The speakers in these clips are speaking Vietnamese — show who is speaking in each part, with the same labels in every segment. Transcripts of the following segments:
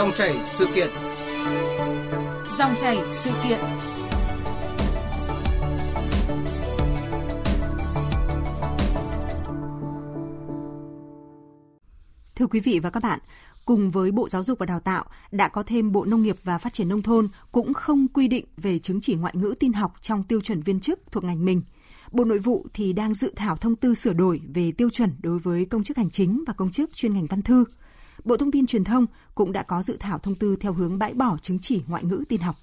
Speaker 1: Dòng chảy sự kiện.
Speaker 2: Dòng chảy sự kiện. Thưa quý vị và các bạn, cùng với Bộ Giáo dục và Đào tạo đã có thêm Bộ Nông nghiệp và Phát triển Nông thôn cũng không quy định về chứng chỉ ngoại ngữ tin học trong tiêu chuẩn viên chức thuộc ngành mình. Bộ Nội vụ thì đang dự thảo thông tư sửa đổi về tiêu chuẩn đối với công chức hành chính và công chức chuyên ngành văn thư. Bộ Thông tin Truyền thông cũng đã có dự thảo thông tư theo hướng bãi bỏ chứng chỉ ngoại ngữ tin học.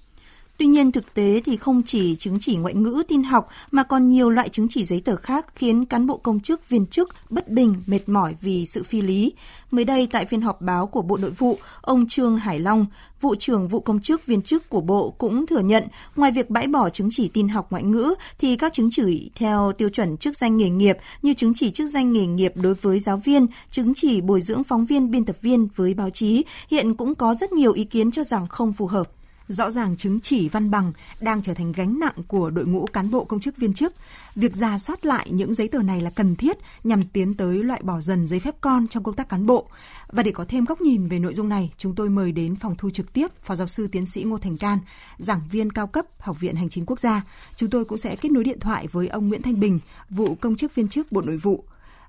Speaker 3: Tuy nhiên thực tế thì không chỉ chứng chỉ ngoại ngữ tin học mà còn nhiều loại chứng chỉ giấy tờ khác khiến cán bộ công chức viên chức bất bình, mệt mỏi vì sự phi lý. Mới đây tại phiên họp báo của Bộ Nội vụ, ông Trương Hải Long, vụ trưởng vụ công chức viên chức của Bộ cũng thừa nhận ngoài việc bãi bỏ chứng chỉ tin học ngoại ngữ thì các chứng chỉ theo tiêu chuẩn chức danh nghề nghiệp như chứng chỉ chức danh nghề nghiệp đối với giáo viên, chứng chỉ bồi dưỡng phóng viên biên tập viên với báo chí hiện cũng có rất nhiều ý kiến cho rằng không phù hợp.
Speaker 2: Rõ ràng chứng chỉ văn bằng đang trở thành gánh nặng của đội ngũ cán bộ công chức viên chức. Việc ra soát lại những giấy tờ này là cần thiết nhằm tiến tới loại bỏ dần giấy phép con trong công tác cán bộ. Và để có thêm góc nhìn về nội dung này, chúng tôi mời đến phòng thu trực tiếp Phó Giáo sư Tiến sĩ Ngô Thành Can, giảng viên cao cấp Học viện Hành chính Quốc gia. Chúng tôi cũng sẽ kết nối điện thoại với ông Nguyễn Thanh Bình, vụ công chức viên chức Bộ Nội vụ.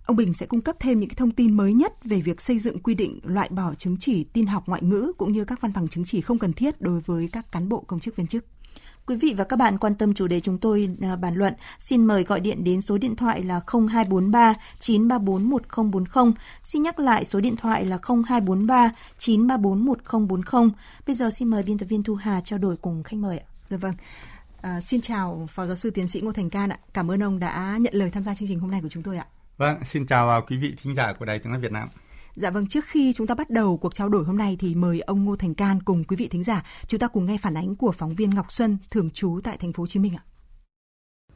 Speaker 2: Ông Bình sẽ cung cấp thêm những thông tin mới nhất về việc xây dựng quy định loại bỏ chứng chỉ tin học ngoại ngữ cũng như các văn bằng chứng chỉ không cần thiết đối với các cán bộ công chức viên chức.
Speaker 3: Quý vị và các bạn quan tâm chủ đề chúng tôi à, bàn luận, xin mời gọi điện đến số điện thoại là 0243 934 1040. Xin nhắc lại số điện thoại là 0243 934 1040. Bây giờ xin mời biên tập viên Thu Hà trao đổi cùng khách mời ạ.
Speaker 2: Dạ vâng. À, xin chào Phó Giáo sư Tiến sĩ Ngô Thành Can ạ. Cảm ơn ông đã nhận lời tham gia chương trình hôm nay của chúng tôi ạ.
Speaker 4: Vâng, xin chào quý vị thính giả của Đài Tiếng nói Việt Nam.
Speaker 2: Dạ vâng, trước khi chúng ta bắt đầu cuộc trao đổi hôm nay thì mời ông Ngô Thành Can cùng quý vị thính giả chúng ta cùng nghe phản ánh của phóng viên Ngọc Xuân thường trú tại thành phố Hồ Chí Minh ạ.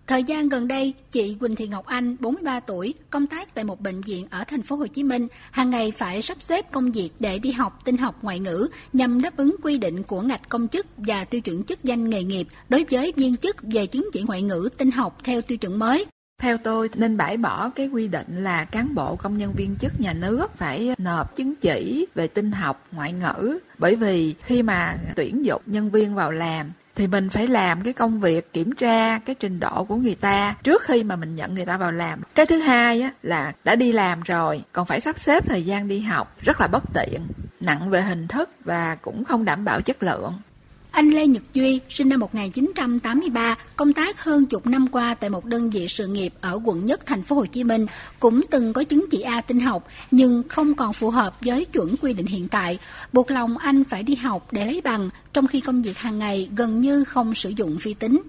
Speaker 5: Thời gian gần đây, chị Quỳnh Thị Ngọc Anh, 43 tuổi, công tác tại một bệnh viện ở thành phố Hồ Chí Minh, hàng ngày phải sắp xếp công việc để đi học tin học ngoại ngữ nhằm đáp ứng quy định của ngạch công chức và tiêu chuẩn chức danh nghề nghiệp đối với viên chức về chứng chỉ ngoại ngữ tin học theo tiêu chuẩn mới.
Speaker 6: Theo tôi nên bãi bỏ cái quy định là cán bộ công nhân viên chức nhà nước phải nộp chứng chỉ về tin học ngoại ngữ. Bởi vì khi mà tuyển dụng nhân viên vào làm thì mình phải làm cái công việc kiểm tra cái trình độ của người ta trước khi mà mình nhận người ta vào làm. Cái thứ hai á, là đã đi làm rồi còn phải sắp xếp thời gian đi học rất là bất tiện nặng về hình thức và cũng không đảm bảo chất lượng
Speaker 5: anh Lê Nhật Duy, sinh năm 1983, công tác hơn chục năm qua tại một đơn vị sự nghiệp ở quận Nhất, thành phố Hồ Chí Minh, cũng từng có chứng chỉ A tinh học nhưng không còn phù hợp với chuẩn quy định hiện tại. Buộc lòng anh phải đi học để lấy bằng, trong khi công việc hàng ngày gần như không sử dụng vi tính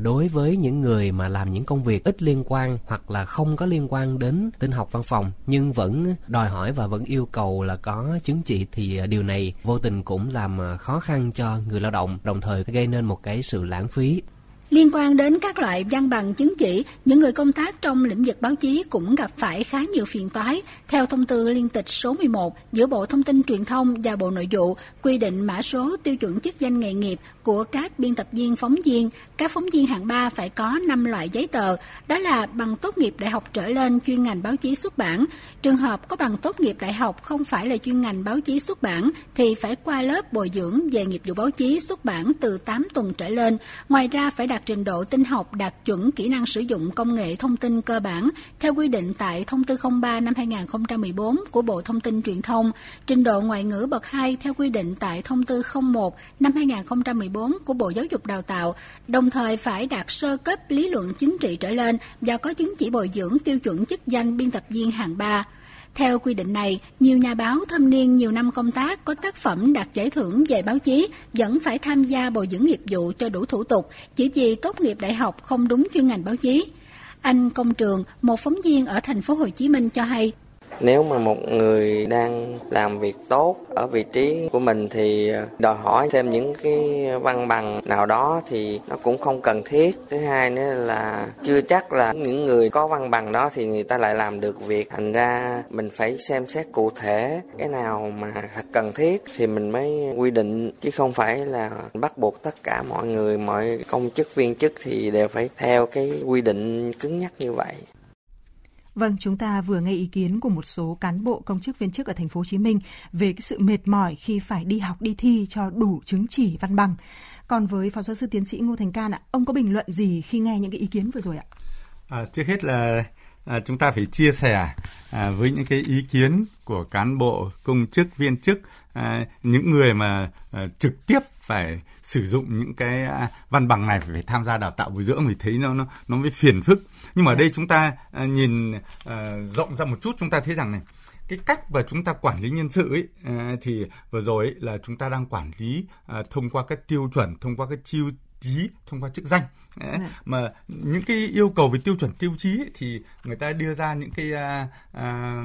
Speaker 7: đối với những người mà làm những công việc ít liên quan hoặc là không có liên quan đến tin học văn phòng nhưng vẫn đòi hỏi và vẫn yêu cầu là có chứng chỉ thì à, điều này vô tình cũng làm à, khó khăn cho người lao động, đồng thời gây nên một cái sự lãng phí.
Speaker 5: Liên quan đến các loại văn bằng chứng chỉ, những người công tác trong lĩnh vực báo chí cũng gặp phải khá nhiều phiền toái. Theo thông tư liên tịch số 11 giữa Bộ Thông tin Truyền thông và Bộ Nội vụ quy định mã số tiêu chuẩn chức danh nghề nghiệp của các biên tập viên phóng viên, các phóng viên hạng 3 phải có 5 loại giấy tờ, đó là bằng tốt nghiệp đại học trở lên chuyên ngành báo chí xuất bản. Trường hợp có bằng tốt nghiệp đại học không phải là chuyên ngành báo chí xuất bản thì phải qua lớp bồi dưỡng về nghiệp vụ báo chí xuất bản từ 8 tuần trở lên. Ngoài ra phải đạt trình độ tin học đạt chuẩn kỹ năng sử dụng công nghệ thông tin cơ bản theo quy định tại thông tư 03 năm 2014 của Bộ Thông tin Truyền thông, trình độ ngoại ngữ bậc 2 theo quy định tại thông tư 01 năm 2014 của Bộ Giáo dục Đào tạo, đồng thời phải đạt sơ cấp lý luận chính trị trở lên và có chứng chỉ bồi dưỡng tiêu chuẩn chức danh biên tập viên hạng 3. Theo quy định này, nhiều nhà báo thâm niên nhiều năm công tác có tác phẩm đạt giải thưởng về báo chí vẫn phải tham gia bồi dưỡng nghiệp vụ cho đủ thủ tục chỉ vì tốt nghiệp đại học không đúng chuyên ngành báo chí. Anh Công Trường, một phóng viên ở thành phố Hồ Chí Minh cho hay,
Speaker 8: nếu mà một người đang làm việc tốt ở vị trí của mình thì ờ, đòi hỏi thêm những cái văn bằng nào đó thì nó cũng không cần thiết. Thứ hai nữa là chưa chắc là những người có văn bằng đó thì người ta lại làm được việc. Thành ra mình phải xem xét cụ thể cái nào mà thật cần thiết thì mình mới quy định, chứ không phải là bắt buộc tất cả mọi người, mọi công chức viên chức thì đều phải theo cái quy định cứng nhắc như vậy.
Speaker 2: Vâng, chúng ta vừa nghe ý kiến của một số cán bộ công chức viên chức ở thành phố Hồ Chí Minh về cái sự mệt mỏi khi phải đi học đi thi cho đủ chứng chỉ văn bằng. Còn với phó giáo sư tiến sĩ Ngô Thành Can ạ, ông có bình luận gì khi nghe những cái ý kiến vừa rồi ạ?
Speaker 4: À, trước hết là à, chúng ta phải chia sẻ à, với những cái ý kiến của cán bộ công chức viên chức à, những người mà à, trực tiếp phải sử dụng những cái à, văn bằng này phải tham gia đào tạo bồi dưỡng thì thấy nó nó nó mới phiền phức nhưng mà ở đây chúng ta à, nhìn à, rộng ra một chút chúng ta thấy rằng này cái cách mà chúng ta quản lý nhân sự ấy thì vừa rồi ấy, là chúng ta đang quản lý à, thông qua các tiêu chuẩn thông qua các tiêu chí thông qua chức danh Đấy. Dạ. mà những cái yêu cầu về tiêu chuẩn tiêu chí ấy, thì người ta đưa ra những cái à, à,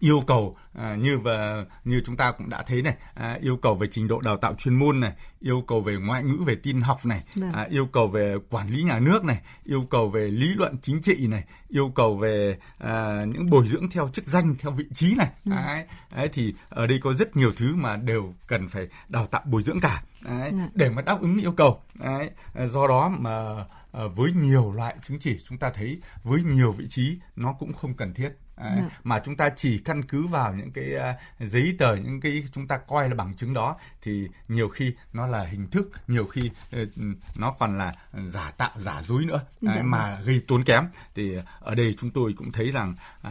Speaker 4: yêu cầu à, như và như chúng ta cũng đã thấy này à, yêu cầu về trình độ đào tạo chuyên môn này yêu cầu về ngoại ngữ về tin học này vâng. à, yêu cầu về quản lý nhà nước này yêu cầu về lý luận chính trị này yêu cầu về à, những bồi dưỡng theo chức danh theo vị trí này ừ. đấy, đấy thì ở đây có rất nhiều thứ mà đều cần phải đào tạo bồi dưỡng cả đấy, ừ. để mà đáp ứng yêu cầu đấy, do đó mà à, với nhiều loại chứng chỉ chúng ta thấy với nhiều vị trí nó cũng không cần thiết Đấy, dạ. mà chúng ta chỉ căn cứ vào những cái uh, giấy tờ những cái chúng ta coi là bằng chứng đó thì nhiều khi nó là hình thức nhiều khi uh, nó còn là giả tạo giả dối nữa dạ. Đấy, mà gây tốn kém thì ở đây chúng tôi cũng thấy rằng uh,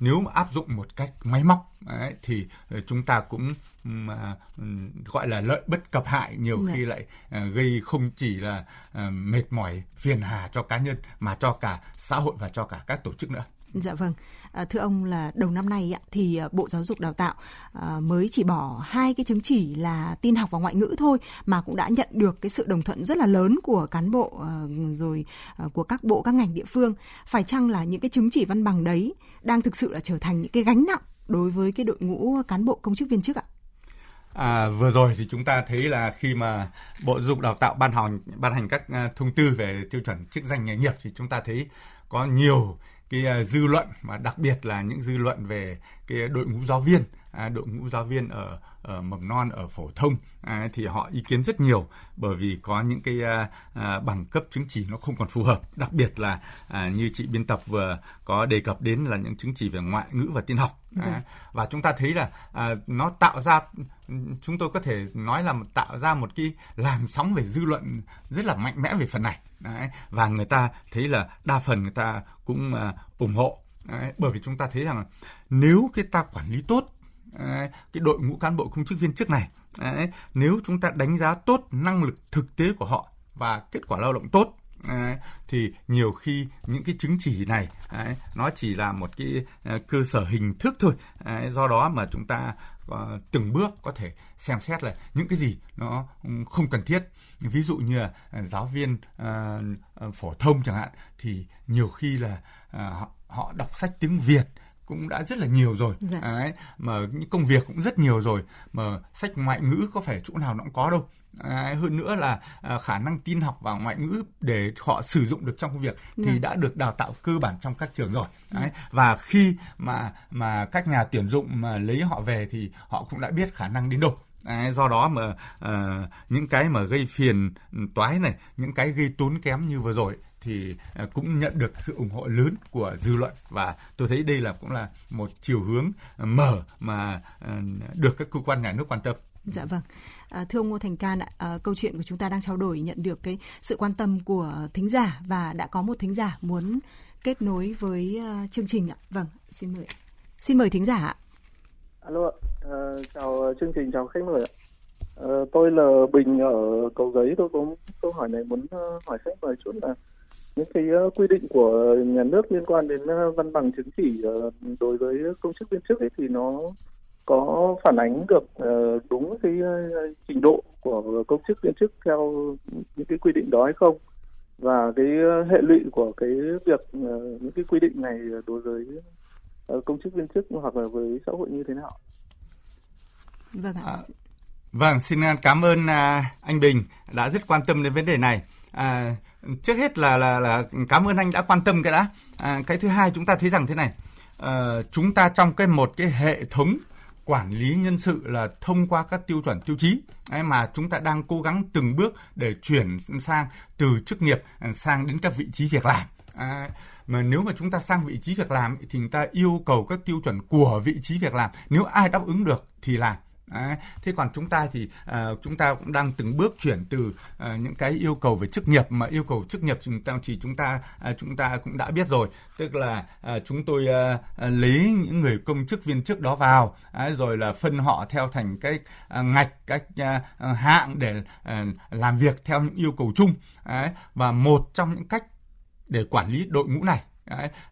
Speaker 4: nếu áp dụng một cách máy móc đấy, thì uh, chúng ta cũng uh, gọi là lợi bất cập hại nhiều dạ. khi lại uh, gây không chỉ là uh, mệt mỏi phiền hà cho cá nhân mà cho cả xã hội và cho cả các tổ chức nữa
Speaker 2: Dạ vâng, à, thưa ông là đầu năm nay thì à, Bộ Giáo dục Đào tạo à, mới chỉ bỏ hai cái chứng chỉ là tin học và ngoại ngữ thôi mà cũng đã nhận được cái sự đồng thuận rất là lớn của cán bộ à, rồi à, của các bộ các ngành địa phương. Phải chăng là những cái chứng chỉ văn bằng đấy đang thực sự là trở thành những cái gánh nặng đối với cái đội ngũ cán bộ công chức viên chức ạ?
Speaker 4: À, vừa rồi thì chúng ta thấy là khi mà Bộ Giáo dục Đào tạo ban hành ban hành các thông tư về tiêu chuẩn chức danh nghề nghiệp thì chúng ta thấy có nhiều cái à, dư luận mà đặc biệt là những dư luận về cái đội ngũ giáo viên. À, đội ngũ giáo viên ở, ở mầm non ở phổ thông à, thì họ ý kiến rất nhiều bởi vì có những cái à, à, bằng cấp chứng chỉ nó không còn phù hợp. Đặc biệt là à, như chị biên tập vừa có đề cập đến là những chứng chỉ về ngoại ngữ và tin học. À, ừ. và chúng ta thấy là à, nó tạo ra chúng tôi có thể nói là tạo ra một cái làn sóng về dư luận rất là mạnh mẽ về phần này Đấy, và người ta thấy là đa phần người ta cũng uh, ủng hộ. Đấy, bởi vì chúng ta thấy rằng nếu cái ta quản lý tốt đấy, cái đội ngũ cán bộ công chức viên chức này đấy, nếu chúng ta đánh giá tốt năng lực thực tế của họ và kết quả lao động tốt Đấy, thì nhiều khi những cái chứng chỉ này đấy, nó chỉ là một cái uh, cơ sở hình thức thôi. Đấy, do đó mà chúng ta uh, từng bước có thể xem xét là những cái gì nó không cần thiết. Ví dụ như là uh, giáo viên uh, phổ thông chẳng hạn thì nhiều khi là uh, họ, họ đọc sách tiếng Việt cũng đã rất là nhiều rồi. Dạ. đấy mà những công việc cũng rất nhiều rồi mà sách ngoại ngữ có phải chỗ nào nó cũng có đâu À, hơn nữa là à, khả năng tin học và ngoại ngữ để họ sử dụng được trong công việc thì. Dạ. đã được đào tạo cơ bản trong các trường rồi Đấy. Yeah. và khi mà mà các nhà tuyển dụng mà lấy họ về thì họ cũng đã biết khả năng đến đâu Đấy, do đó mà uh, những cái mà gây phiền toái này những cái gây tốn kém như vừa rồi thì uh, cũng nhận được sự ủng hộ lớn của dư luận và tôi thấy đây là cũng là một chiều hướng mở mà được các cơ quan nhà nước quan tâm
Speaker 2: Dạ vâng. À, thưa ông Ngô Thành Can ạ, à, câu chuyện của chúng ta đang trao đổi nhận được cái sự quan tâm của thính giả và đã có một thính giả muốn kết nối với uh, chương trình ạ. Vâng, xin mời. Xin mời thính giả ạ.
Speaker 1: Alo ạ, à, chào chương trình, chào khách mời ạ. À, tôi là Bình ở Cầu Giấy, tôi có câu hỏi này muốn uh, hỏi khách mời chút là những cái uh, quy định của nhà nước liên quan đến uh, văn bằng chứng chỉ uh, đối với công chức viên chức ấy thì nó có phản ánh được uh, đúng cái uh, trình độ của công chức viên chức theo những cái quy định đó hay không và cái uh, hệ lụy của cái việc những cái quy định này đối với công chức viên chức hoặc là với xã hội như thế nào?
Speaker 4: Vâng ạ. À, vâng, xin cảm ơn uh, anh Bình đã rất quan tâm đến vấn đề này. À, trước hết là là là cảm ơn anh đã quan tâm cái đã. À, cái thứ hai chúng ta thấy rằng thế này, uh, chúng ta trong cái một cái hệ thống quản lý nhân sự là thông qua các tiêu chuẩn tiêu chí ấy mà chúng ta đang cố gắng từng bước để chuyển sang từ chức nghiệp sang đến các vị trí việc làm. À, mà nếu mà chúng ta sang vị trí việc làm thì người ta yêu cầu các tiêu chuẩn của vị trí việc làm. Nếu ai đáp ứng được thì làm. Đấy. Thế còn chúng ta thì uh, chúng ta cũng đang từng bước chuyển từ uh, những cái yêu cầu về chức nghiệp mà yêu cầu chức nghiệp chúng ta chỉ chúng ta uh, chúng ta cũng đã biết rồi, tức là uh, chúng tôi uh, lấy những người công chức viên chức đó vào, uh, rồi là phân họ theo thành cái uh, ngạch cách uh, hạng để uh, làm việc theo những yêu cầu chung. Uh, và một trong những cách để quản lý đội ngũ này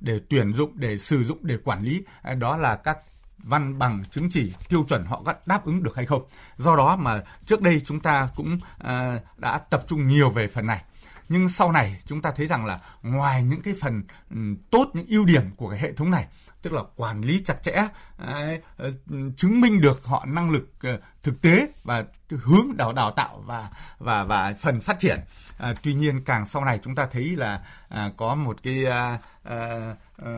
Speaker 4: để tuyển dụng để sử dụng để quản lý đó là các văn bằng chứng chỉ tiêu chuẩn họ có đáp ứng được hay không. Do đó mà trước đây chúng ta cũng à, đã tập trung nhiều về phần này. Nhưng sau này chúng ta thấy rằng là ngoài những cái phần um, tốt những ưu điểm của cái hệ thống này tức là quản lý chặt chẽ à, ờ, chứng minh được họ năng lực ờ, thực tế và hướng đào đào tạo và và và phần phát triển. À, tuy nhiên càng sau này chúng ta thấy là à, có một cái à, à, à,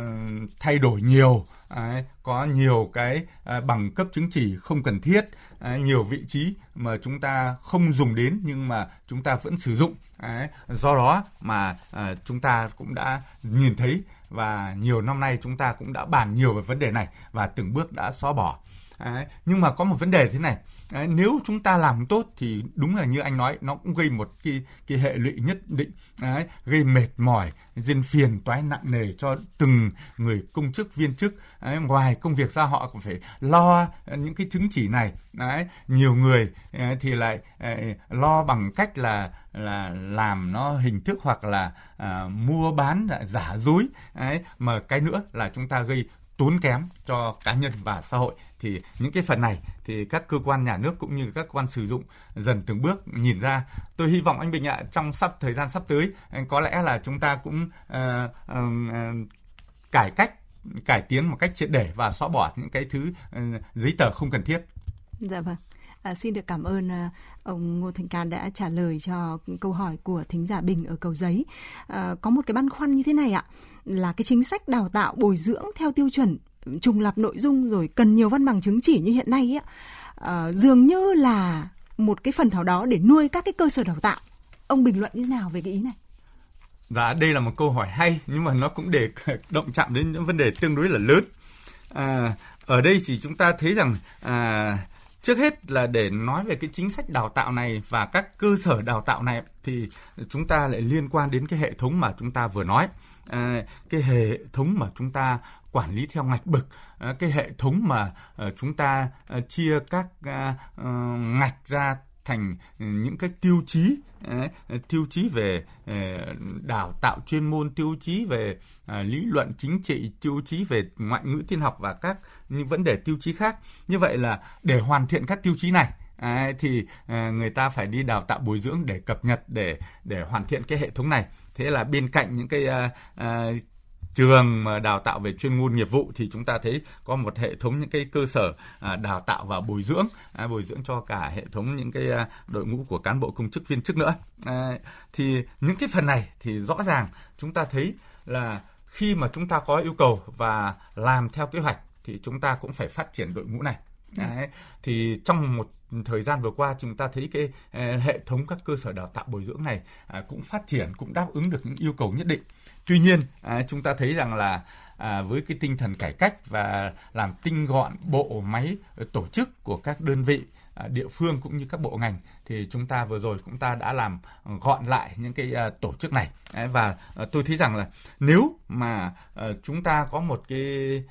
Speaker 4: thay đổi nhiều à, có nhiều cái à, bằng cấp chứng chỉ không cần thiết à, nhiều vị trí mà chúng ta không dùng đến nhưng mà chúng ta vẫn sử dụng. À, do đó mà à, chúng ta cũng đã nhìn thấy và nhiều năm nay chúng ta cũng đã bàn nhiều về vấn đề này và từng bước đã xóa bỏ. Đấy. Nhưng mà có một vấn đề thế này, Đấy, nếu chúng ta làm tốt thì đúng là như anh nói nó cũng gây một cái cái hệ lụy nhất định, Đấy, gây mệt mỏi, diên phiền toái nặng nề cho từng người công chức viên chức. Đấy, ngoài công việc ra họ cũng phải lo ờ, những cái chứng chỉ này. Đấy, nhiều người ờ, thì lại ờ, lo bằng cách là là làm nó hình thức hoặc là à, mua bán dạ, giả dối. Đấy, mà cái nữa là chúng ta gây tốn kém cho cá nhân và xã hội thì những cái phần này thì các cơ quan nhà nước cũng như các cơ quan sử dụng dần từng bước nhìn ra tôi hy vọng anh Bình ạ trong sắp thời gian sắp tới ờ, có lẽ là chúng ta cũng uh, uh, uh, cải cách cải tiến một cách triệt để và xóa bỏ những cái thứ uh, giấy tờ không cần thiết.
Speaker 2: Dạ vâng. À, xin được cảm ơn à, ông Ngô Thành Can đã trả lời cho câu hỏi của thính giả Bình ở cầu giấy. À, có một cái băn khoăn như thế này ạ, là cái chính sách đào tạo bồi dưỡng theo tiêu chuẩn ừ, trùng lập nội dung rồi cần nhiều văn bằng chứng chỉ như hiện nay ấy, à, dường như là một cái phần nào đó để nuôi các cái cơ sở đào tạo. Ông bình luận như thế nào về cái ý này?
Speaker 4: Dạ, đây là một câu hỏi hay nhưng mà nó cũng để động chạm đến những vấn đề tương đối là lớn. À, ở đây thì chúng ta thấy rằng à, Trước hết là để nói về cái chính sách đào tạo này và các cơ sở đào tạo này thì chúng ta lại liên quan đến cái hệ thống mà chúng ta vừa nói. À, cái hệ thống mà chúng ta quản lý theo ngạch bậc, à, cái hệ thống mà à, chúng ta à, chia các à, à, ngạch ra thành ừ, những cái tiêu chí à, tiêu chí về à, đào tạo chuyên môn tiêu chí về à, lý luận chính trị tiêu chí về ngoại ngữ tin học và các những vấn đề tiêu chí khác. Như vậy là để hoàn thiện các tiêu chí này À, thì à, người ta phải đi đào tạo bồi dưỡng để cập nhật để để hoàn thiện cái hệ thống này. Thế là bên cạnh những cái à, à, trường mà đào tạo về chuyên môn nghiệp vụ thì chúng ta thấy có một hệ thống những cái cơ sở đào tạo và bồi dưỡng à, bồi dưỡng cho cả hệ thống những cái đội ngũ của cán bộ công chức viên chức nữa. Thì những cái phần này thì rõ ràng chúng ta thấy là khi mà chúng ta có yêu cầu và làm theo kế hoạch thì chúng ta cũng phải phát triển đội ngũ này Đấy. thì trong một thời gian vừa qua chúng ta thấy cái uh, hệ thống các cơ sở đào tạo bồi dưỡng này uh, cũng phát triển cũng đáp ứng được những yêu cầu nhất định tuy nhiên uh, chúng ta thấy rằng là uh, với cái tinh thần cải cách và làm tinh gọn bộ máy tổ chức của các đơn vị À, địa phương cũng như các bộ ngành thì chúng ta vừa rồi cũng ta đã làm ờ, gọn lại những cái à, tổ chức này. Và ờ, tôi thấy rằng là nếu mà ờ, chúng ta có một cái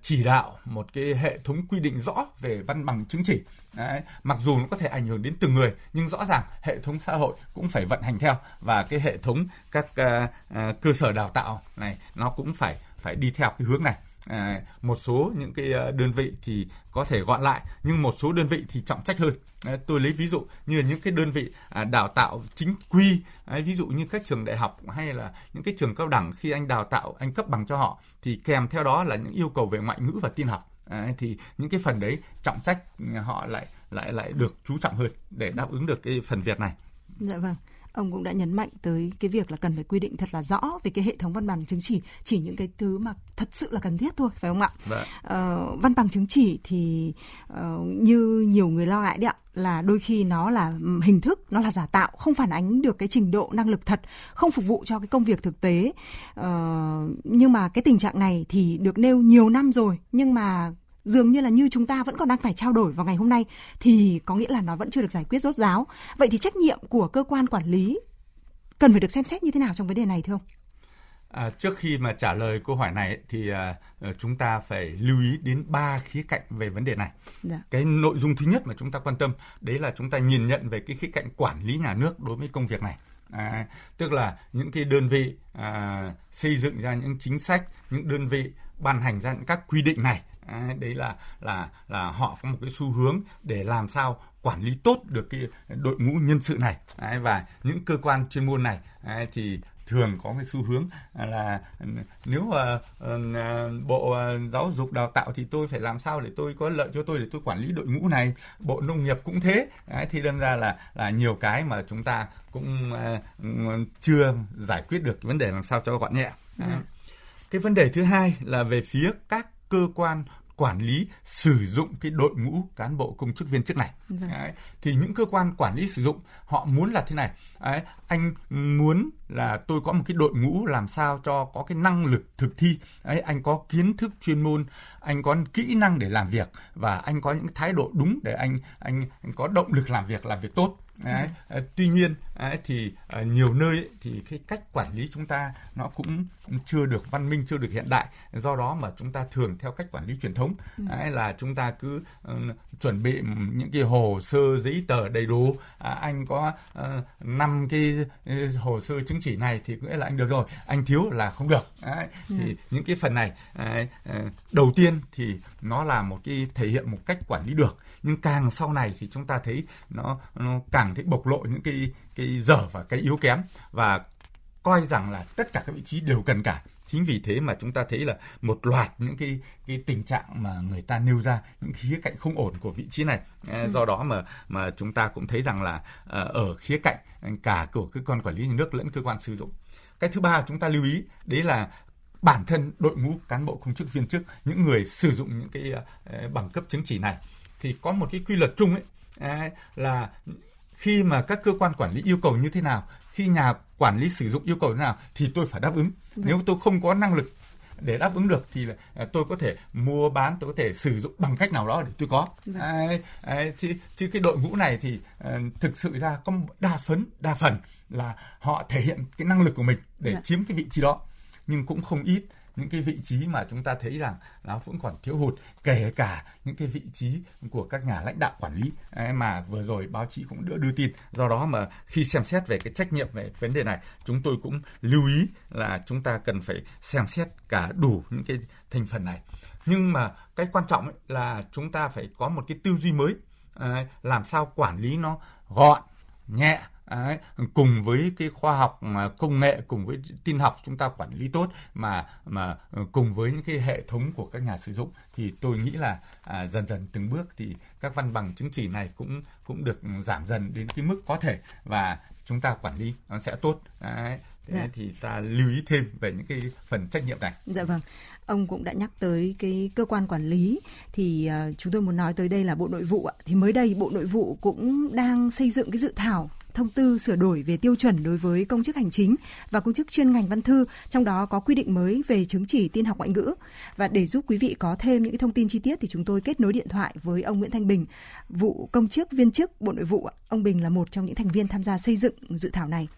Speaker 4: chỉ đạo một cái hệ thống quy định rõ về văn bằng chứng chỉ Đấy, mặc dù nó có thể ảnh hưởng đến từng người nhưng rõ ràng hệ thống xã hội cũng phải vận hành theo và cái hệ thống các uh, uh, cơ sở đào tạo này nó cũng phải phải đi theo cái hướng này à, một số những cái à, đơn vị thì có thể gọn lại nhưng một số đơn vị thì trọng trách hơn. À, tôi lấy ví dụ như là những cái đơn vị à, đào tạo chính quy à, ví dụ như các trường đại học hay là những cái trường cao đẳng khi anh đào tạo anh cấp bằng cho họ thì kèm theo đó là những yêu cầu về ngoại ngữ và tin học. À, thì những cái phần đấy trọng trách ừ, họ lại lại lại được chú trọng hơn để đáp ứng được cái phần việc này.
Speaker 2: Dạ vâng ông cũng đã nhấn mạnh tới cái việc là cần phải quy định thật là rõ về cái hệ thống văn bằng chứng chỉ chỉ những cái thứ mà thật sự là cần thiết thôi phải không ạ?
Speaker 4: Vâng.
Speaker 2: Uh, văn bằng chứng chỉ thì uh, như nhiều người lo ngại đấy ạ là đôi khi nó là hình thức nó là giả tạo không phản ánh được cái trình độ năng lực thật không phục vụ cho cái công việc thực tế uh, nhưng mà cái tình trạng này thì được nêu nhiều năm rồi nhưng mà dường như là như chúng ta vẫn còn đang phải trao đổi vào ngày hôm nay thì có nghĩa là nó vẫn chưa được giải quyết rốt ráo. Vậy thì trách nhiệm của cơ quan quản lý cần phải được xem xét như thế nào trong vấn đề này thưa ông?
Speaker 4: À, trước khi mà trả lời câu hỏi này thì à, ờ, chúng ta phải lưu ý đến ba khía cạnh về vấn đề này. Dạ. Cái nội dung thứ nhất mà chúng ta quan tâm đấy là chúng ta nhìn nhận về cái khía cạnh quản lý nhà nước đối với công việc này. À, tức là những cái đơn vị à, xây dựng ra những chính sách, những đơn vị ban hành ra những các quy định này đấy là là là họ có một cái xu hướng để làm sao quản lý tốt được cái đội ngũ nhân sự này đấy, và những cơ quan chuyên môn này đấy, thì thường có cái xu hướng là nếu mà uh, bộ giáo dục đào tạo thì tôi phải làm sao để tôi có lợi cho tôi để tôi quản lý đội ngũ này bộ nông nghiệp cũng thế Đấy, thì đâm ra là là nhiều cái mà chúng ta cũng uh, chưa giải quyết được vấn đề làm sao cho gọn nhẹ. Ừ. cái vấn đề thứ hai là về phía các cơ quan quản lý sử dụng cái đội ngũ cán bộ công chức viên chức này vâng. Đấy. thì những cơ quan quản lý sử dụng họ muốn là thế này Đấy. anh muốn là tôi có một cái đội ngũ làm sao cho có cái năng lực thực thi Đấy. anh có kiến thức chuyên môn anh có kỹ năng để làm việc và anh có những thái độ đúng để anh anh, anh có động lực làm việc làm việc tốt Đấy. Tuy nhiên đấy, thì ở nhiều nơi ấy, thì cái cách quản lý chúng ta nó cũng chưa được văn minh chưa được hiện đại do đó mà chúng ta thường theo cách quản lý truyền thống ừ. đấy, là chúng ta cứ uh, chuẩn bị những cái hồ sơ giấy tờ đầy đủ à, anh có ờ, năm uh, cái uh, hồ sơ chứng chỉ này thì nghĩa là anh được rồi anh thiếu là không được. Đấy, ừ. thì những cái phần này uh, đầu tiên thì nó là một cái thể hiện một cách quản lý được. Nhưng càng sau này thì chúng ta thấy nó, nó càng thấy bộc lộ những cái cái dở và cái yếu kém. Và coi rằng là tất cả các vị trí đều cần cả chính vì thế mà chúng ta thấy là một loạt những cái cái tình trạng mà người ta nêu ra những khía cạnh không ổn của vị trí này ừ. do đó mà mà chúng ta cũng thấy rằng là ờ, ở khía cạnh cả của cơ quan quản lý nhà nước lẫn cơ quan sử dụng cái thứ ba chúng ta lưu ý đấy là bản thân đội ngũ cán bộ công chức viên chức những người sử dụng những cái uh, bằng cấp chứng chỉ này thì có một cái quy luật chung ấy là khi mà các cơ quan quản lý yêu cầu như thế nào khi nhà quản lý sử dụng yêu cầu như thế nào thì tôi phải đáp ứng Được. nếu tôi không có năng lực để đáp ứng được thì là à, tôi có thể mua bán tôi có thể sử dụng bằng cách nào đó để tôi có à, à, chứ, chứ cái đội ngũ này thì à, thực sự ra có đa phấn đa phần là họ thể hiện cái năng lực của mình để Được. Dạ. chiếm cái vị trí đó nhưng cũng không ít những cái vị trí mà chúng ta thấy rằng nó vẫn còn thiếu hụt, kể cả những cái vị trí của các nhà lãnh đạo quản lý mà vừa rồi báo chí cũng đưa đưa tin. Do đó mà khi xem xét về cái trách nhiệm về vấn đề này, chúng tôi cũng lưu ý là chúng ta cần phải xem xét cả đủ những cái thành phần này. Nhưng mà cái quan trọng là chúng ta phải có một cái tư duy mới làm sao quản lý nó gọn, nhẹ Đấy, cùng với cái khoa học mà công nghệ cùng với tin học chúng ta quản lý tốt mà mà ờ, cùng với những cái hệ thống của các nhà sử dụng thì tôi nghĩ là à, dần dần từng bước thì các văn bằng chứng chỉ này cũng cũng được giảm dần đến cái mức có thể và chúng ta quản lý nó sẽ tốt Đấy. Thế dạ. thì ta lưu ý thêm về những cái phần trách nhiệm này.
Speaker 2: Dạ vâng. Ông cũng đã nhắc tới cái cơ quan quản lý thì uh, chúng tôi muốn nói tới đây là Bộ Nội vụ ạ. Thì mới đây Bộ Nội vụ cũng đang xây dựng cái dự thảo thông tư sửa đổi về tiêu chuẩn đối với công chức hành chính và công chức chuyên ngành văn thư, trong đó có quy định mới về chứng chỉ tin học ngoại ngữ. Và để giúp quý vị có thêm những thông tin chi tiết thì chúng tôi kết nối điện thoại với ông Nguyễn Thanh Bình, vụ công chức viên chức Bộ Nội vụ. Ông Bình là một trong những thành viên tham gia xây dựng dự thảo này.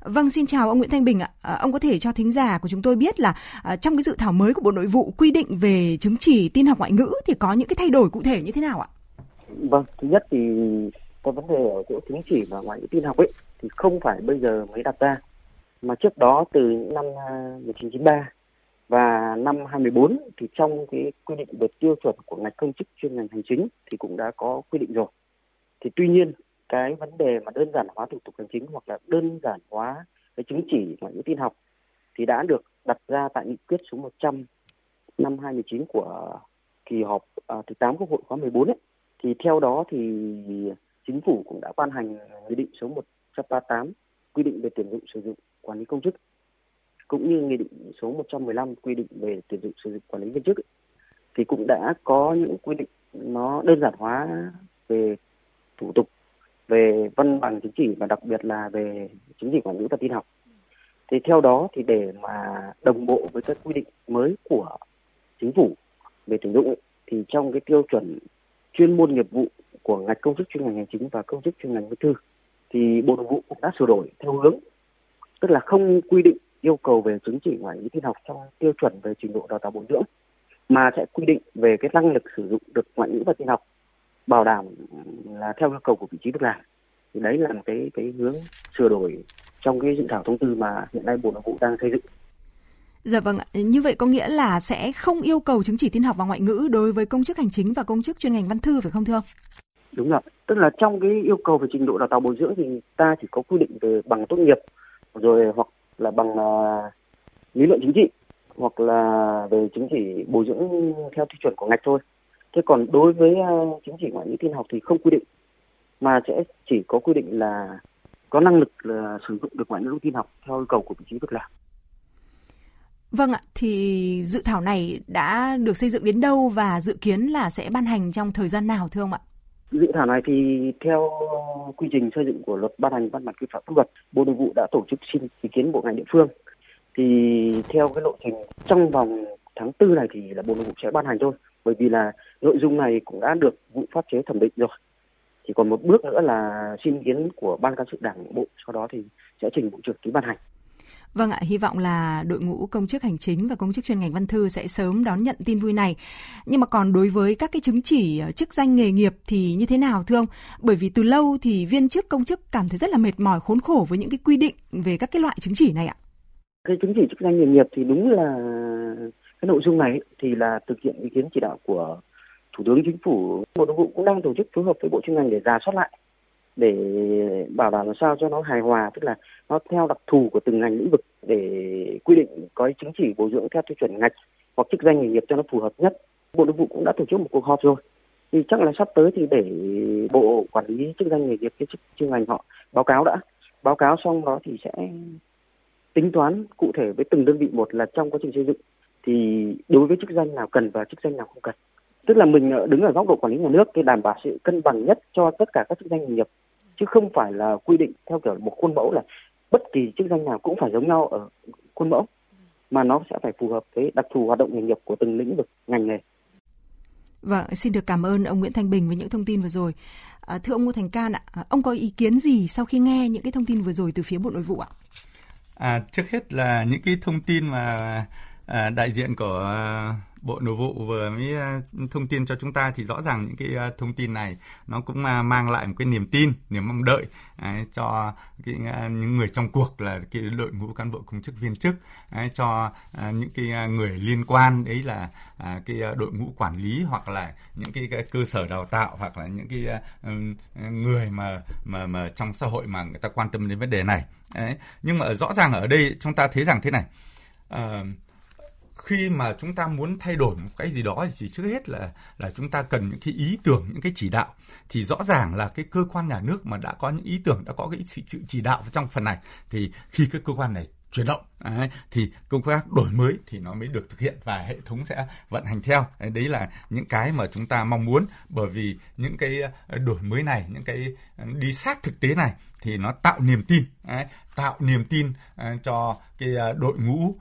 Speaker 2: Vâng, xin chào ông Nguyễn Thanh Bình ạ. À, ông có thể cho thính giả của chúng tôi biết là à, trong cái dự thảo mới của Bộ Nội vụ quy định về chứng chỉ tin học ngoại ngữ thì có những cái thay đổi cụ thể như thế nào ạ?
Speaker 9: Vâng, thứ nhất thì cái vấn đề ở chỗ chứng chỉ và ngoại ngữ tin học ấy thì không phải bây giờ mới đặt ra mà trước đó từ năm à, 1993 và năm 2014 thì trong cái quy định về tiêu chuẩn của ngành công chức chuyên ngành hành chính thì cũng đã có quy định rồi. Thì tuy nhiên cái vấn đề mà đơn giản hóa thủ tục hành chính hoặc là đơn giản hóa cái chứng chỉ ngoại ngữ tin học thì đã được đặt ra tại nghị quyết số 100 năm 2019 của kỳ họp à, thứ 8 Quốc hội khóa 14 ấy. Thì theo đó thì chính phủ cũng đã ban hành ờ, nghị định số 138 quy định về tuyển dụng sử dụng quản lý công chức, cũng như nghị định số 115 quy định về tuyển dụng sử dụng quản lý viên chức thì cũng đã có những quy định nó đơn giản hóa về thủ tục, về văn bằng chứng chỉ và đặc biệt là về chứng chỉ quản lý và tin học. Thì theo đó thì để mà đồng bộ với các quy định mới của chính phủ về tuyển dụng thì trong cái tiêu chuẩn chuyên môn nghiệp vụ của ngạch công chức chuyên ngành hành chính và công chức chuyên ngành văn thư thì Bộ Nội vụ cũng đã sửa đổi theo hướng tức là không quy định yêu cầu về chứng chỉ ngoại ngữ tin học trong tiêu chuẩn về trình độ đào tạo bồi dưỡng mà sẽ quy định về cái năng lực sử dụng được ngoại ngữ và tin học bảo đảm là theo yêu cầu của vị trí việc làm. Thì đấy là một cái cái hướng sửa đổi trong cái dự thảo thông tư mà hiện nay bộ nội vụ đang xây dựng.
Speaker 2: Dạ vâng, như vậy có nghĩa là sẽ không yêu cầu chứng chỉ tin học và ngoại ngữ đối với công chức hành chính và công chức chuyên ngành văn thư phải không thưa ông?
Speaker 9: Đúng rồi, tức là trong cái yêu cầu về trình độ đào tạo bồi dưỡng thì ta chỉ có quy định về bằng tốt nghiệp rồi hoặc là bằng uh, lý luận chính trị hoặc là về chứng chỉ bồi dưỡng theo tiêu chuẩn của ngạch thôi. Thế còn đối với uh, chứng chỉ ngoại ngữ tin học thì không quy định mà sẽ chỉ có quy định là có năng lực là sử dụng được ngoại ngữ tin học theo yêu cầu của vị trí việc làm.
Speaker 2: Vâng ạ, thì dự thảo này đã được xây dựng đến đâu và dự kiến là sẽ ban hành trong thời gian nào thưa ông ạ?
Speaker 9: Dự thảo này thì theo quy trình xây dựng của luật ban hành văn bản quy phạm pháp luật, Bộ Nội vụ đã tổ chức xin ý kiến bộ ngành địa phương. Thì theo cái lộ trình trong vòng tháng tư này thì là Bộ Nội vụ sẽ ban hành thôi, bởi vì là nội dung này cũng đã được vụ pháp chế thẩm định rồi. Chỉ còn một bước nữa là xin ý kiến của ban cán sự đảng bộ, sau đó thì sẽ trình bộ trưởng ký ban hành.
Speaker 2: Vâng ạ, hy vọng là đội ngũ công chức hành chính và công chức chuyên ngành văn thư sẽ sớm đón nhận tin vui này. Nhưng mà còn đối với các cái chứng chỉ ờ, chức danh nghề nghiệp thì như thế nào thưa ông? Bởi vì từ lâu thì viên chức công chức cảm thấy rất là mệt mỏi khốn khổ với những cái quy định về các cái loại chứng chỉ này ạ.
Speaker 9: Cái chứng chỉ chức danh nghề nghiệp thì đúng là cái nội dung này thì là thực hiện ý kiến chỉ đạo của Thủ tướng Chính phủ, Bộ Nội vụ cũng đang tổ chức phối hợp với Bộ chuyên ngành để giả soát lại để bảo đảm làm sao cho nó hài hòa, tức là nó theo đặc thù của từng ngành lĩnh vực để quy định có chứng chỉ bồi dưỡng theo tiêu chuẩn ngạch hoặc chức danh nghề nghiệp cho nó phù hợp nhất. Bộ nội vụ cũng đã tổ chức một cuộc họp rồi. Thì chắc là sắp tới thì để bộ quản lý chức danh nghề nghiệp cái chức chuyên ngành họ báo cáo đã. Báo cáo xong đó thì sẽ tính toán cụ thể với từng đơn vị một là trong quá trình xây dựng. Thì đối với chức danh nào cần và chức danh nào không cần tức là mình đứng ở góc độ quản lý nhà nước thì đảm bảo sự cân bằng nhất cho tất cả các chức danh nghề nghiệp chứ không phải là quy định theo kiểu một khuôn mẫu là bất kỳ chức danh nào cũng phải giống nhau ở khuôn mẫu mà nó sẽ phải phù hợp với đặc thù hoạt động nghề nghiệp của từng lĩnh vực ngành nghề.
Speaker 2: Vâng, xin được cảm ơn ông Nguyễn Thanh Bình với những thông tin vừa rồi. À, thưa ông Ngô Thành Can ạ, à, ông có ý kiến gì sau khi nghe những cái thông tin vừa rồi từ phía Bộ Nội vụ ạ?
Speaker 4: À, trước hết là những cái thông tin mà à, đại diện của Bộ Nội vụ vừa mới à, thông tin cho chúng ta thì rõ ràng những cái à, thông tin này nó cũng à, mang lại một cái niềm tin, niềm mong đợi cho cái, những người trong cuộc là cái đội ngũ cán bộ công chức viên chức cho những cái người liên quan đấy là cái đội ngũ quản lý hoặc là những cái, cái cơ sở đào tạo hoặc là những cái người mà mà mà trong xã hội mà người ta quan tâm đến vấn đề này. Đấy. Nhưng mà rõ ràng ở đây chúng ta thấy rằng thế này. Uh, khi mà chúng ta muốn thay đổi một cái gì đó thì trước hết là là chúng ta cần những cái ý tưởng, những cái chỉ đạo. Thì rõ ràng là cái cơ quan nhà nước mà đã có những ý tưởng, đã có cái sự chỉ đạo trong phần này, thì khi cái cơ quan này chuyển động. Đấy, thì công tác đổi mới thì nó mới được thực hiện và hệ thống sẽ vận hành theo. Đấy, đấy là những cái mà chúng ta mong muốn. Bởi vì những cái ờ, đổi mới này những cái ờ, đi sát thực tế này thì nó tạo niềm tin. Đấy, tạo niềm tin ờ, cho cái đội ngũ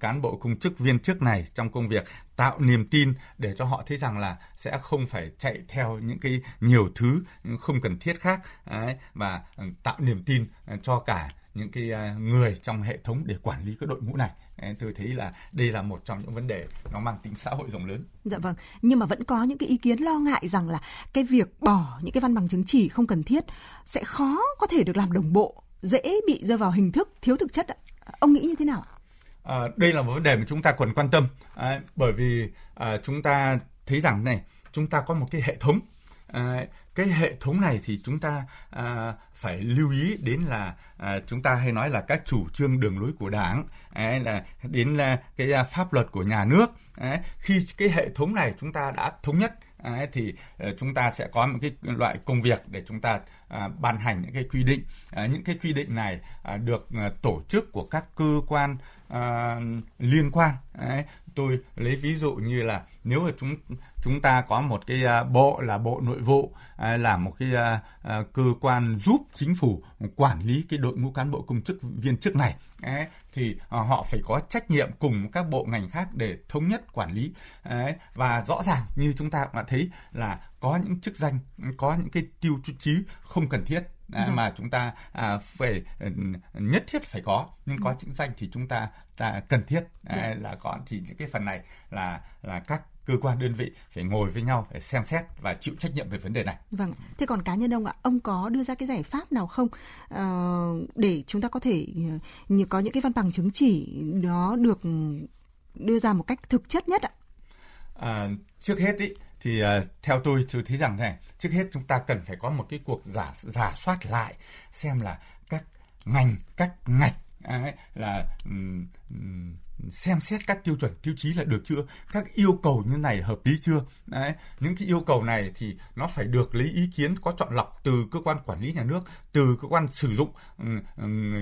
Speaker 4: cán bộ công chức viên chức này trong công việc. Tạo niềm tin để cho họ thấy rằng là sẽ không phải chạy theo những cái nhiều thứ không cần thiết khác. Đấy, và tạo niềm tin cho cả những cái người trong hệ thống để quản lý cái đội ngũ này tôi thấy là đây là một trong những vấn đề nó mang tính xã hội rộng lớn.
Speaker 2: Dạ vâng, nhưng mà vẫn có những cái ý kiến lo ngại rằng là cái việc bỏ những cái văn bằng chứng chỉ không cần thiết sẽ khó có thể được làm đồng bộ, dễ bị rơi vào hình thức thiếu thực chất. Ông nghĩ như thế nào?
Speaker 4: À, đây là một vấn đề mà chúng ta cần quan tâm à, bởi vì à, chúng ta thấy rằng này chúng ta có một cái hệ thống à, cái hệ thống này thì chúng ta à, phải lưu ý đến là à, chúng ta hay nói là các chủ trương đường lối của đảng ấy, là đến là cái à, pháp luật của nhà nước ấy. khi cái hệ thống này chúng ta đã thống nhất ấy, thì ờ, chúng ta sẽ có một cái loại công việc để chúng ta À, ban hành những cái quy định. À, những cái quy định này à, được tổ chức của các cơ quan liên quan. Đấy, tôi lấy ví dụ như là nếu mà chúng chúng ta có một cái bộ là bộ nội vụ là một cái cơ quan giúp chính phủ quản lý cái đội ngũ cán bộ công chức viên chức này Đấy, thì họ phải có trách nhiệm cùng các bộ ngành khác để thống nhất quản lý. Đấy, và rõ ràng như chúng ta cũng đã thấy là có những chức danh có những cái tiêu chí không cần thiết à, ừ. mà chúng ta à, phải ừ, nhất thiết phải có nhưng có ừ. chức danh thì chúng ta ta cần thiết à, là có thì những cái phần này là là các cơ quan đơn vị phải ngồi với nhau để xem xét và chịu trách nhiệm về vấn đề này.
Speaker 2: Vâng. Thế còn cá nhân ông ạ, ông có đưa ra cái giải pháp nào không uh, để chúng ta có thể như có những cái văn bằng chứng chỉ đó được đưa ra một cách thực chất nhất ạ?
Speaker 4: À, trước hết ý, thì uh, theo tôi tôi thấy rằng này trước hết chúng ta cần phải có một cái cuộc giả giả soát lại xem là các ngành các ngạch ấy, là um, xem xét các tiêu chuẩn tiêu chí là được chưa các yêu cầu như này hợp lý chưa đấy những cái yêu cầu này thì nó phải được lấy ý kiến có chọn lọc từ cơ quan quản lý nhà nước từ cơ quan sử dụng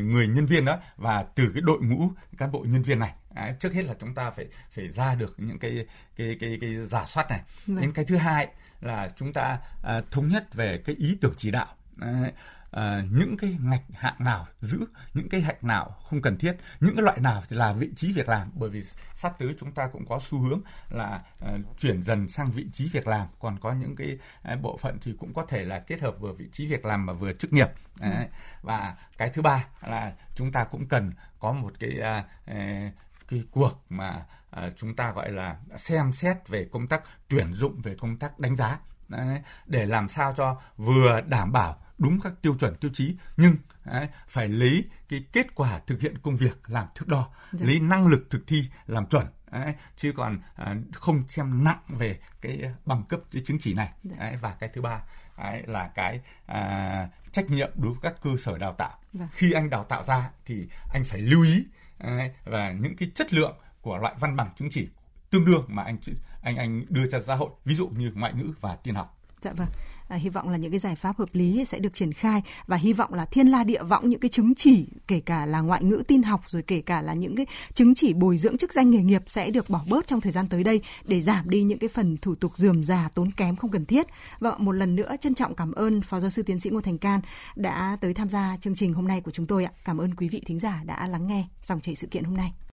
Speaker 4: người nhân viên đó và từ cái đội ngũ cán bộ nhân viên này Đấy, trước hết là chúng ta phải phải ra được những cái cái cái cái giả soát này. Vâng. Đến cái thứ hai là chúng ta à, thống nhất về cái ý tưởng chỉ đạo. Đấy, à, những cái ngạch hạng nào giữ những cái hạng nào không cần thiết những cái loại nào thì là vị trí việc làm. Bởi vì sắp tới chúng ta cũng có xu hướng là uh, chuyển dần sang vị trí việc làm. Còn có những cái uh, bộ phận thì cũng có thể là kết hợp vừa vị trí việc làm mà vừa chức nghiệp. Uh, và cái thứ ba là chúng ta cũng cần có một cái uh, uh, cái cuộc mà uh, chúng ta gọi là xem xét về công tác tuyển dụng về công tác đánh giá. Đấy, để làm sao cho vừa đảm bảo đúng các tiêu chuẩn tiêu chí nhưng đấy, phải lấy cái kết quả thực hiện công việc làm thước đo dạ. lấy năng lực thực thi làm chuẩn đấy, chứ còn à, không xem nặng về cái bằng cấp cái chứng chỉ này dạ. đấy, và cái thứ ba đấy, là cái à, trách nhiệm đối với các cơ sở đào tạo dạ. khi anh đào tạo ra thì anh phải lưu ý đấy, và những cái chất lượng của loại văn bằng chứng chỉ tương đương mà anh anh anh đưa ra xã hội ví dụ như ngoại ngữ và tin học
Speaker 2: Dạ vâng. À, hy vọng là những cái giải pháp hợp lý sẽ được triển khai và hy vọng là thiên la địa võng những cái chứng chỉ kể cả là ngoại ngữ tin học rồi kể cả là những cái chứng chỉ bồi dưỡng chức danh nghề nghiệp sẽ được bỏ bớt trong thời gian tới đây để giảm đi những cái phần thủ tục dườm già tốn kém không cần thiết. Và một lần nữa trân trọng cảm ơn phó giáo sư tiến sĩ Ngô Thành Can đã tới tham gia chương trình hôm nay của chúng tôi ạ. Cảm ơn quý vị thính giả đã lắng nghe dòng chảy sự kiện hôm nay.